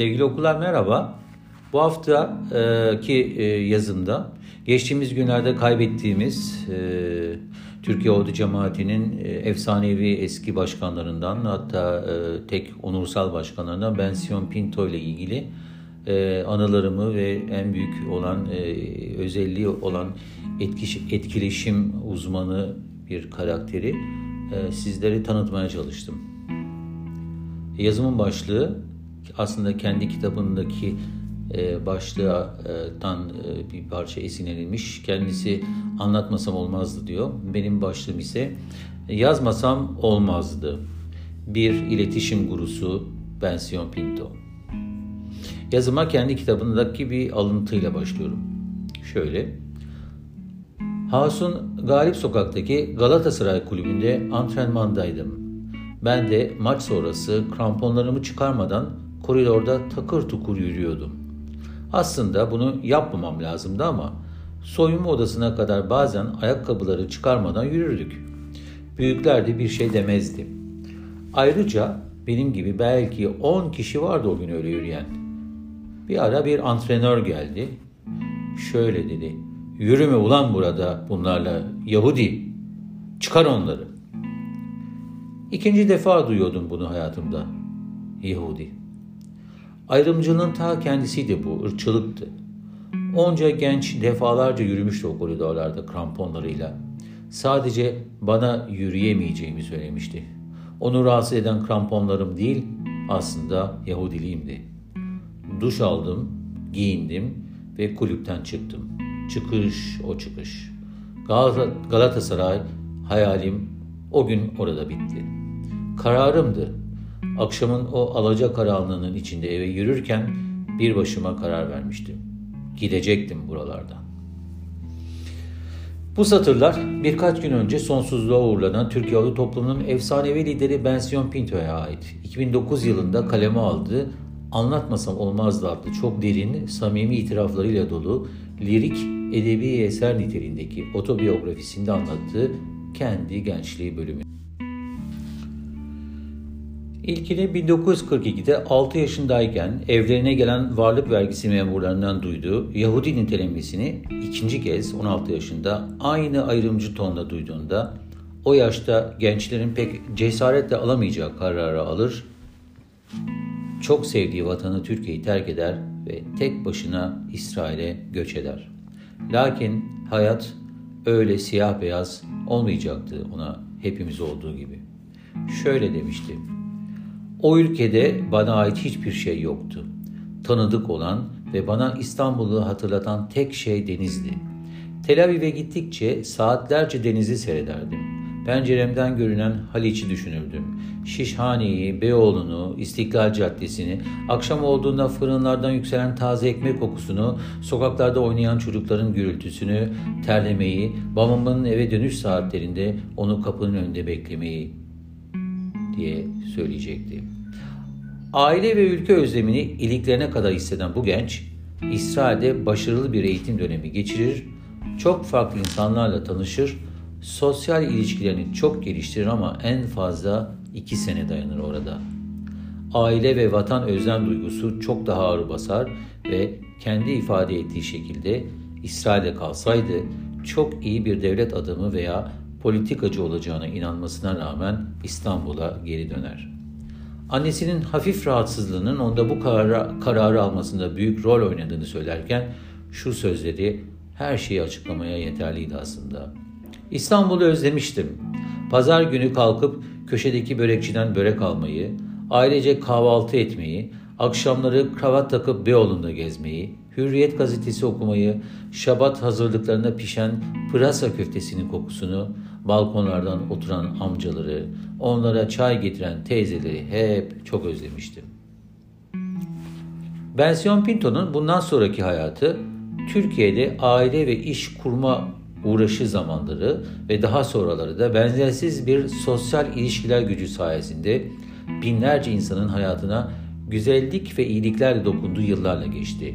Sevgili okullar merhaba. Bu haftaki e, yazımda geçtiğimiz günlerde kaybettiğimiz e, Türkiye Ordu Cemaati'nin e, efsanevi eski başkanlarından hatta tek onursal başkanlarından Ben Sion Pinto ile ilgili anılarımı ve en büyük olan özelliği olan etkileşim uzmanı bir karakteri sizlere tanıtmaya çalıştım. Yazımın başlığı aslında kendi kitabındaki e, başlığından e, bir parça esinlenilmiş. Kendisi anlatmasam olmazdı diyor. Benim başlığım ise yazmasam olmazdı. Bir iletişim gurusu Bensiyon Pinto. Yazıma kendi kitabındaki bir alıntıyla başlıyorum. Şöyle. Hasun Galip Sokak'taki Galatasaray Kulübü'nde antrenmandaydım. Ben de maç sonrası kramponlarımı çıkarmadan koridorda takır tukur yürüyordum. Aslında bunu yapmamam lazımdı ama soyunma odasına kadar bazen ayakkabıları çıkarmadan yürürdük. Büyükler de bir şey demezdi. Ayrıca benim gibi belki 10 kişi vardı o gün öyle yürüyen. Bir ara bir antrenör geldi. Şöyle dedi. Yürüme ulan burada bunlarla Yahudi. Çıkar onları. İkinci defa duyuyordum bunu hayatımda. Yahudi. Ayrımcılığın ta kendisiydi bu, ırkçılıktı. Onca genç defalarca yürümüştü o koridorlarda kramponlarıyla. Sadece bana yürüyemeyeceğimi söylemişti. Onu rahatsız eden kramponlarım değil, aslında Yahudiliğimdi. Duş aldım, giyindim ve kulüpten çıktım. Çıkış o çıkış. Galatasaray hayalim o gün orada bitti. Kararımdı. Akşamın o alaca karanlığının içinde eve yürürken bir başıma karar vermiştim. Gidecektim buralardan. Bu satırlar birkaç gün önce sonsuzluğa uğurlanan Türkiye Ordu toplumunun efsanevi lideri Bensiyon Pinto'ya ait. 2009 yılında kaleme aldığı Anlatmasam Olmazdı adlı çok derin, samimi itiraflarıyla dolu, lirik, edebi eser niteliğindeki otobiyografisinde anlattığı kendi gençliği bölümü. İlkini 1942'de 6 yaşındayken evlerine gelen varlık vergisi memurlarından duyduğu Yahudi nitelemesini ikinci kez 16 yaşında aynı ayrımcı tonla duyduğunda o yaşta gençlerin pek cesaretle alamayacağı kararı alır, çok sevdiği vatanı Türkiye'yi terk eder ve tek başına İsrail'e göç eder. Lakin hayat öyle siyah beyaz olmayacaktı ona hepimiz olduğu gibi. Şöyle demişti. O ülkede bana ait hiçbir şey yoktu. Tanıdık olan ve bana İstanbul'u hatırlatan tek şey denizdi. Tel Aviv'e gittikçe saatlerce denizi seyrederdim. Penceremden görünen Haliç'i düşünürdüm. Şişhane'yi, Beyoğlu'nu, İstiklal Caddesi'ni, akşam olduğunda fırınlardan yükselen taze ekmek kokusunu, sokaklarda oynayan çocukların gürültüsünü, terlemeyi, babamın eve dönüş saatlerinde onu kapının önünde beklemeyi diye söyleyecekti. Aile ve ülke özlemini iliklerine kadar hisseden bu genç, İsrail'de başarılı bir eğitim dönemi geçirir, çok farklı insanlarla tanışır, sosyal ilişkilerini çok geliştirir ama en fazla iki sene dayanır orada. Aile ve vatan özlem duygusu çok daha ağır basar ve kendi ifade ettiği şekilde İsrail'de kalsaydı çok iyi bir devlet adamı veya politikacı olacağına inanmasına rağmen İstanbul'a geri döner. Annesinin hafif rahatsızlığının onda bu kararı, kararı almasında büyük rol oynadığını söylerken şu sözleri her şeyi açıklamaya yeterliydi aslında. İstanbul'u özlemiştim. Pazar günü kalkıp köşedeki börekçiden börek almayı, ailece kahvaltı etmeyi, akşamları kravat takıp Beyoğlu'nda gezmeyi, Hürriyet gazetesi okumayı, şabat hazırlıklarında pişen pırasa köftesinin kokusunu, balkonlardan oturan amcaları, onlara çay getiren teyzeleri hep çok özlemiştim. Bensiyon Pinto'nun bundan sonraki hayatı Türkiye'de aile ve iş kurma uğraşı zamanları ve daha sonraları da benzersiz bir sosyal ilişkiler gücü sayesinde binlerce insanın hayatına güzellik ve iyiliklerle dokunduğu yıllarla geçti.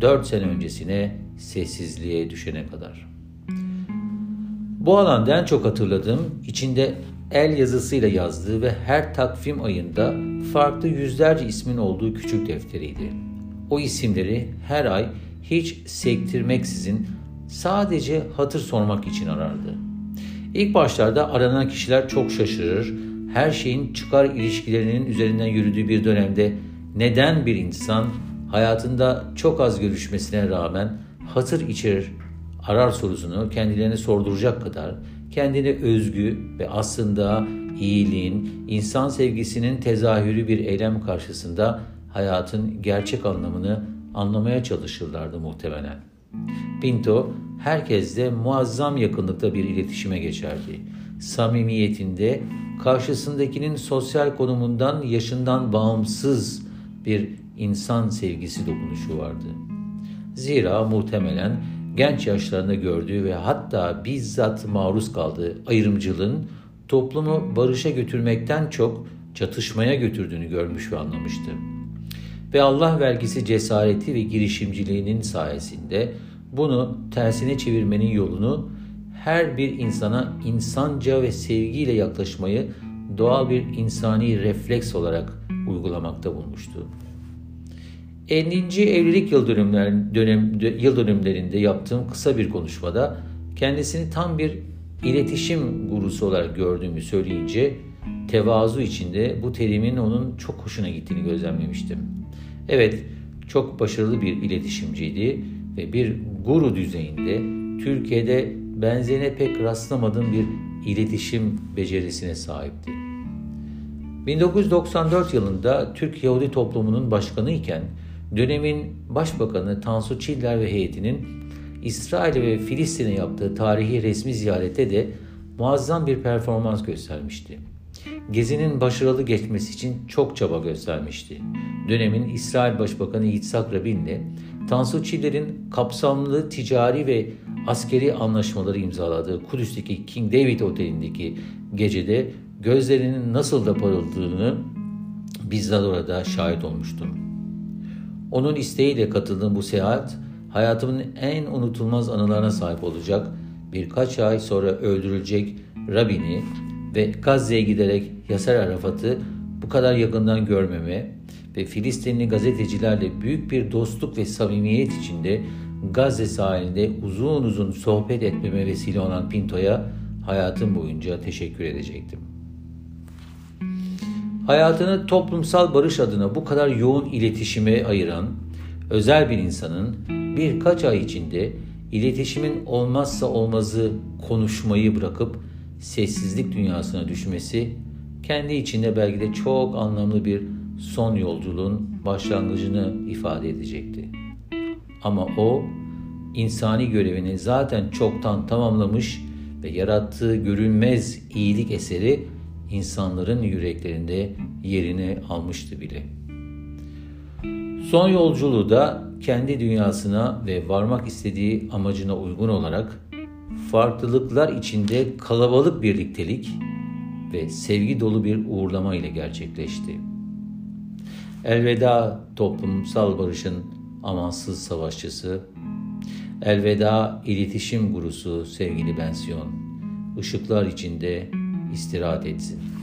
Dört sene öncesine sessizliğe düşene kadar. Bu alanda en çok hatırladığım, içinde el yazısıyla yazdığı ve her takvim ayında farklı yüzlerce ismin olduğu küçük defteriydi. O isimleri her ay hiç sektirmeksizin sadece hatır sormak için arardı. İlk başlarda aranan kişiler çok şaşırır, her şeyin çıkar ilişkilerinin üzerinden yürüdüğü bir dönemde neden bir insan hayatında çok az görüşmesine rağmen hatır içerir arar sorusunu kendilerine sorduracak kadar kendine özgü ve aslında iyiliğin, insan sevgisinin tezahürü bir eylem karşısında hayatın gerçek anlamını anlamaya çalışırlardı muhtemelen. Pinto herkesle muazzam yakınlıkta bir iletişime geçerdi. Samimiyetinde karşısındakinin sosyal konumundan, yaşından bağımsız bir insan sevgisi dokunuşu vardı. Zira muhtemelen genç yaşlarında gördüğü ve hatta bizzat maruz kaldığı ayrımcılığın toplumu barışa götürmekten çok çatışmaya götürdüğünü görmüş ve anlamıştı. Ve Allah vergisi cesareti ve girişimciliğinin sayesinde bunu tersine çevirmenin yolunu her bir insana insanca ve sevgiyle yaklaşmayı doğal bir insani refleks olarak uygulamakta bulmuştu. 50. evlilik yıl, dönümler, dönem, yıl dönümlerinde yaptığım kısa bir konuşmada kendisini tam bir iletişim gurusu olarak gördüğümü söyleyince tevazu içinde bu terimin onun çok hoşuna gittiğini gözlemlemiştim. Evet, çok başarılı bir iletişimciydi ve bir guru düzeyinde Türkiye'de benzerine pek rastlamadığım bir iletişim becerisine sahipti. 1994 yılında Türk Yahudi toplumunun başkanı iken dönemin başbakanı Tansu Çiller ve heyetinin İsrail ve Filistin'e yaptığı tarihi resmi ziyarette de muazzam bir performans göstermişti. Gezinin başarılı geçmesi için çok çaba göstermişti. Dönemin İsrail Başbakanı Yitzhak Rabin ile Tansu Çiller'in kapsamlı ticari ve askeri anlaşmaları imzaladığı Kudüs'teki King David Oteli'ndeki gecede gözlerinin nasıl da parıldığını bizzat orada şahit olmuştum. Onun isteğiyle katıldığım bu seyahat hayatımın en unutulmaz anılarına sahip olacak. Birkaç ay sonra öldürülecek Rabin'i ve Gazze'ye giderek Yasser Arafat'ı bu kadar yakından görmeme ve Filistinli gazetecilerle büyük bir dostluk ve samimiyet içinde Gazze sahilinde uzun uzun sohbet etmeme vesile olan Pinto'ya hayatım boyunca teşekkür edecektim. Hayatını toplumsal barış adına bu kadar yoğun iletişime ayıran özel bir insanın birkaç ay içinde iletişimin olmazsa olmazı konuşmayı bırakıp sessizlik dünyasına düşmesi kendi içinde belki de çok anlamlı bir son yolculuğun başlangıcını ifade edecekti. Ama o insani görevini zaten çoktan tamamlamış ve yarattığı görünmez iyilik eseri insanların yüreklerinde yerini almıştı bile. Son yolculuğu da kendi dünyasına ve varmak istediği amacına uygun olarak farklılıklar içinde kalabalık birliktelik ve sevgi dolu bir uğurlama ile gerçekleşti. Elveda toplumsal barışın amansız savaşçısı, elveda iletişim gurusu sevgili Bensiyon, ışıklar içinde istirahat etsin.